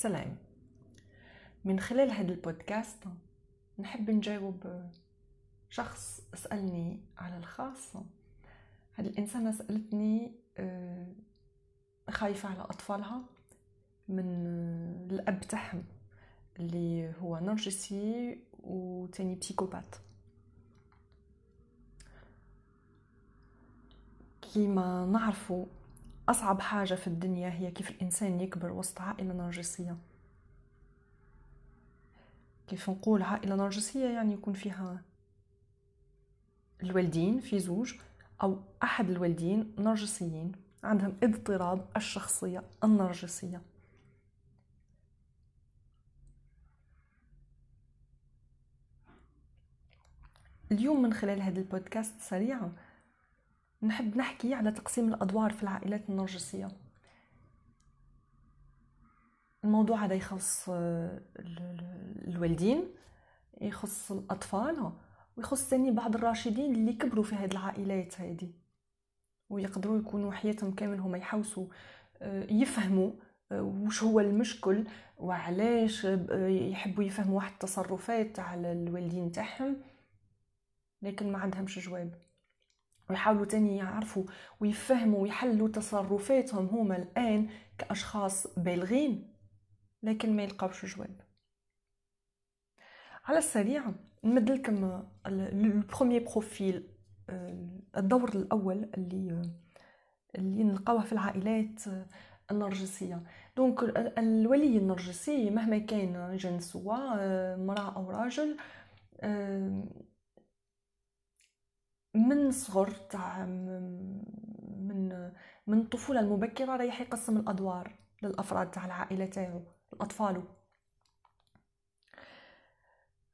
سلام. من خلال هذا البودكاست نحب نجاوب شخص سألني على الخاص. هذه الإنسانة سألتني آه، خايفة على أطفالها من الأب تاعهم اللي هو نرجسي وتاني بسيكوبات. كيما نعرفوا أصعب حاجة في الدنيا هي كيف الإنسان يكبر وسط عائلة نرجسية. كيف نقول عائلة نرجسية يعني يكون فيها الوالدين في زوج أو أحد الوالدين نرجسيين عندهم اضطراب الشخصية النرجسية. اليوم من خلال هذا البودكاست سريعا نحب نحكي على تقسيم الأدوار في العائلات النرجسية. الموضوع هذا يخص آه، الوالدين يخص الأطفال ويخص ثاني بعض الراشدين اللي كبروا في هذه العائلات هذه ويقدروا يكونوا حياتهم كامل هما يحوسوا آه، يفهموا آه، وش هو المشكل وعلاش يحبوا يفهموا واحد التصرفات على الوالدين تاعهم لكن ما عندهمش جواب. ويحاولوا تاني يعرفوا ويفهموا ويحلوا تصرفاتهم هما الآن كأشخاص بالغين لكن ما يلقاوش جواب. على السريع نمد لكم ال premier profil آه، الدور الأول اللي اللي نلقاوه في العائلات النرجسية. donc الولي النرجسي مهما كان جنس سواء آه، مرأة أو راجل آه، من صغر تاع من من الطفولة المبكرة رايح يقسم الأدوار للأفراد تاع العائلة تاعو الأطفال.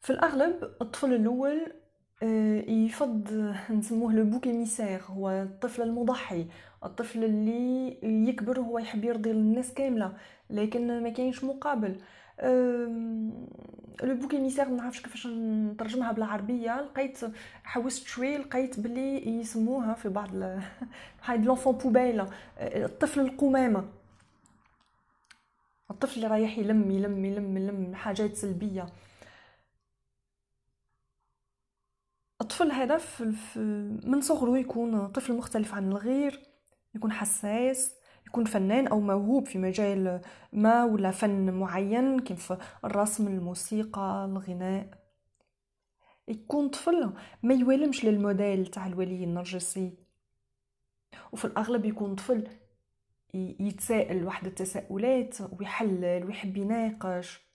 في الأغلب الطفل الأول آه، يفض نسموه لو بوك ميسير هو الطفل المضحي. الطفل اللي يكبر هو يحب يرضي الناس كاملة لكن ما كاينش مقابل. le bouc émissaire ما نعرفش كيفاش نترجمها بالعربيه لقيت حوست شوي لقيت بلي يسموها في بعض هاي l'enfant poubelle الطفل القمامة. الطفل اللي رايح يلم يلم يلم يلم حاجات سلبية. الطفل هذا من صغره يكون طفل مختلف عن الغير يكون حساس يكون فنان أو موهوب في مجال ما ولا فن معين كيف الرسم الموسيقى الغناء. يكون طفل ما يوالمش للموديل تاع الولي النرجسي. وفي الأغلب يكون طفل يتساءل واحد التساؤلات ويحلل ويحب يناقش.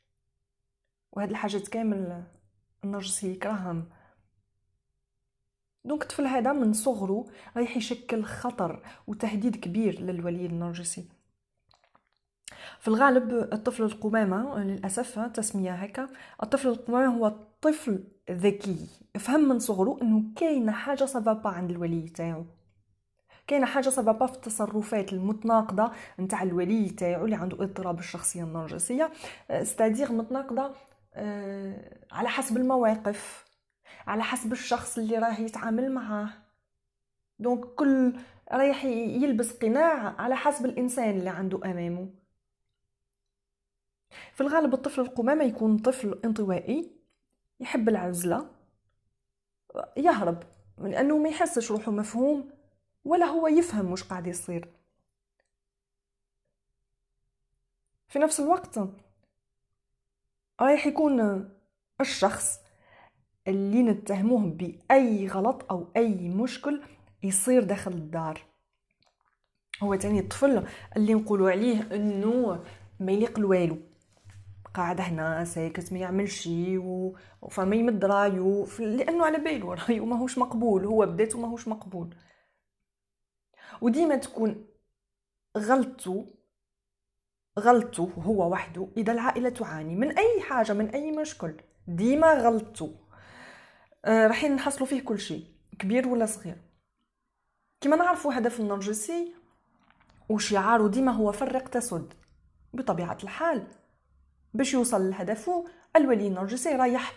وهاد الحاجات كامل النرجسي يكرههم. دونك الطفل هذا من صغره رايح يشكل خطر وتهديد كبير للولي النرجسي. في الغالب الطفل القمامة للأسف تسمية هكا. الطفل القمامة هو طفل ذكي. فهم من صغره إنه كاينة حاجة سبابا عند الولي تاعو. كاينة حاجة سبابا في التصرفات المتناقضة نتاع الولي تاعو اللي عنده اضطراب الشخصية النرجسية استادير متناقضة آه، على حسب المواقف. على حسب الشخص اللي راه يتعامل معاه. دونك كل رايح يلبس قناع على حسب الإنسان اللي عنده أمامه. في الغالب الطفل القمامة يكون طفل انطوائي يحب العزلة يهرب من أنه ما يحسش روحه مفهوم ولا هو يفهم مش قاعد يصير. في نفس الوقت رايح يكون الشخص اللي نتهموه بأي غلط أو أي مشكل يصير داخل الدار. هو تاني الطفل اللي نقولوا عليه إنه ما يليق الوالو. قاعد هنا ساكت ما يعمل شيء و... فما يمد رايو لأنه على بالو رايو ماهوش مقبول هو بداته ماهوش مقبول. وديما تكون غلطته غلطته هو وحده إذا العائلة تعاني من أي حاجة من أي مشكل ديما غلطته آه راحين نحصلوا فيه كل شيء كبير ولا صغير. كما نعرفوا هدف النرجسي وشعاره ديما هو فرق تسد بطبيعة الحال باش يوصل لهدفه الولي النرجسي رايح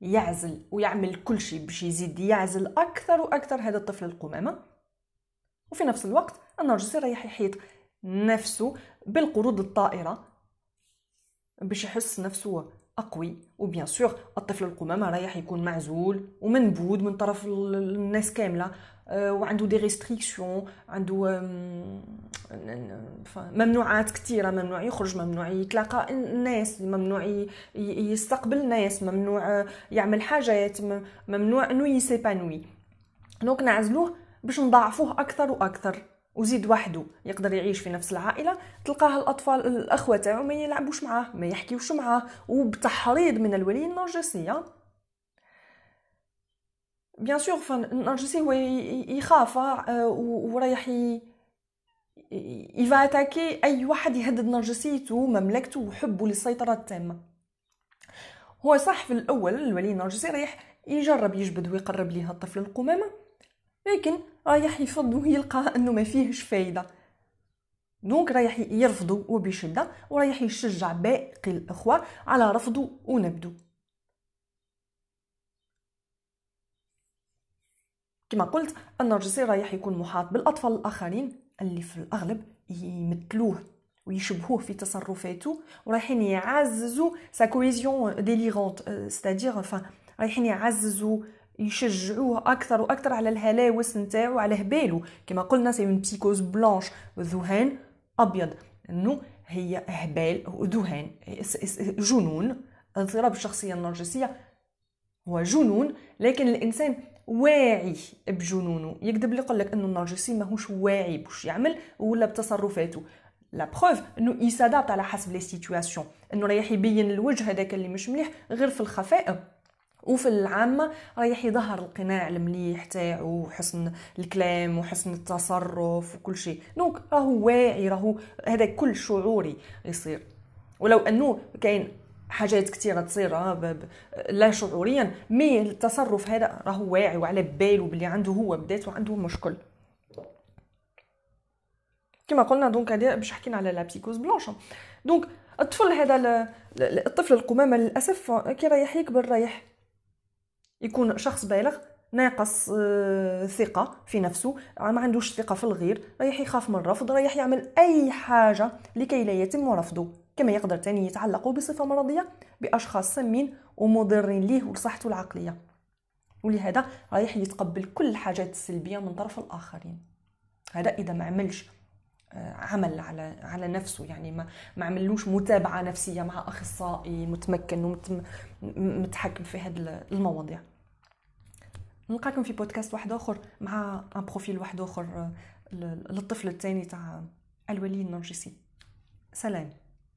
يعزل ويعمل كل شيء باش يزيد يعزل أكثر وأكثر هذا الطفل القمامة. وفي نفس الوقت النرجسي رايح يحيط نفسه بالقروض الطائرة باش يحس نفسه أقوي. و bien sûr الطفل القمامة رايح يكون معزول ومنبود من طرف الناس كاملة. آه، وعنده des restrictions عنده ممنوعات كثيرة ممنوع يخرج ممنوع يتلاقى. الناس ممنوع يستقبل الناس ممنوع يعمل حاجات ممنوع إنه ي s'épanouir. donc نعزلوه باش نضاعفوه أكثر وأكثر. وزيد وحده يقدر يعيش في نفس العائلة تلقاه الأطفال الأخوة تاعو ما يلعبوش معاه ما يحكيوش معاه وبتحريض من الولي النرجسيه bien sûr النرجسي هو يخاف ورايح il va attaquer أي واحد يهدد نرجسيته ومملكته وحبه للسيطرة التامة. هو صح في الأول الولي النرجسي رايح يجرب يجبد ويقرب ليها الطفل القمامة لكن رايح يفض ويلقى أنه ما فيهش فايدة. donc رايح يرفضه وبشدة ورايح يشجع باقي الأخوة على رفضه ونبذه. كما قلت النرجسي رايح يكون محاط بالأطفال الآخرين اللي في الأغلب يمثلوه ويشبهوه في تصرفاته ورايحين يعززوا sa conviction délirante c'est-à-dire رايحين يعززوا يشجعوه أكثر وأكثر على الهلاوس نتاعو على هبالو كما قلنا c'est une psychose blanche ذهان أبيض. إنه هي هبال ذهان جنون اضطراب الشخصيه النرجسية هو جنون لكن الإنسان واعي بجنونه. يكذب اللي يقول لك إنه النرجسي ماهوش واعي باش يعمل ولا بتصرفاته. la preuve إنه ي s'adapte على حسب les situations إنه رايح يبين الوجه هذاك اللي مش مليح غير في الخفاء. وفي العامة رايح يظهر القناع المليح تاعو وحسن الكلام وحسن التصرف وكل شيء. donc راهو واعي راهو هذا كل شعوري يصير. ولو أنه كاين حاجات كثيرة تصير آه، لا شعوريا mais التصرف هذا راهو واعي وعلى باله بلي عنده هو بدات وعنده مشكل. كما قلنا donc هذا باش حكينا على la psychose blanche donc الطفل هذا الطفل القمامة للأسف كي رايح يكبر رايح يكون شخص بالغ ناقص آه، ثقة في نفسه ما عندوش ثقة في الغير رايح يخاف من الرفض رايح يعمل أي حاجة لكي لا يتم رفضه. كما يقدر تاني يتعلق بصفة مرضية بأشخاص سمين ومضرين ليه ولصحته العقلية. ولهذا رايح يتقبل كل الحاجات السلبية من طرف الآخرين. هذا إذا ما عملش آه، عمل على على نفسه يعني ما ما عملوش متابعة نفسية مع أخصائي متمكن ومتحكم في هذه المواضيع. نلقاكم في بودكاست واحد آخر مع ان بروفيل واحد آخر آه، للطفل الثاني تاع الولي النرجسي سلام.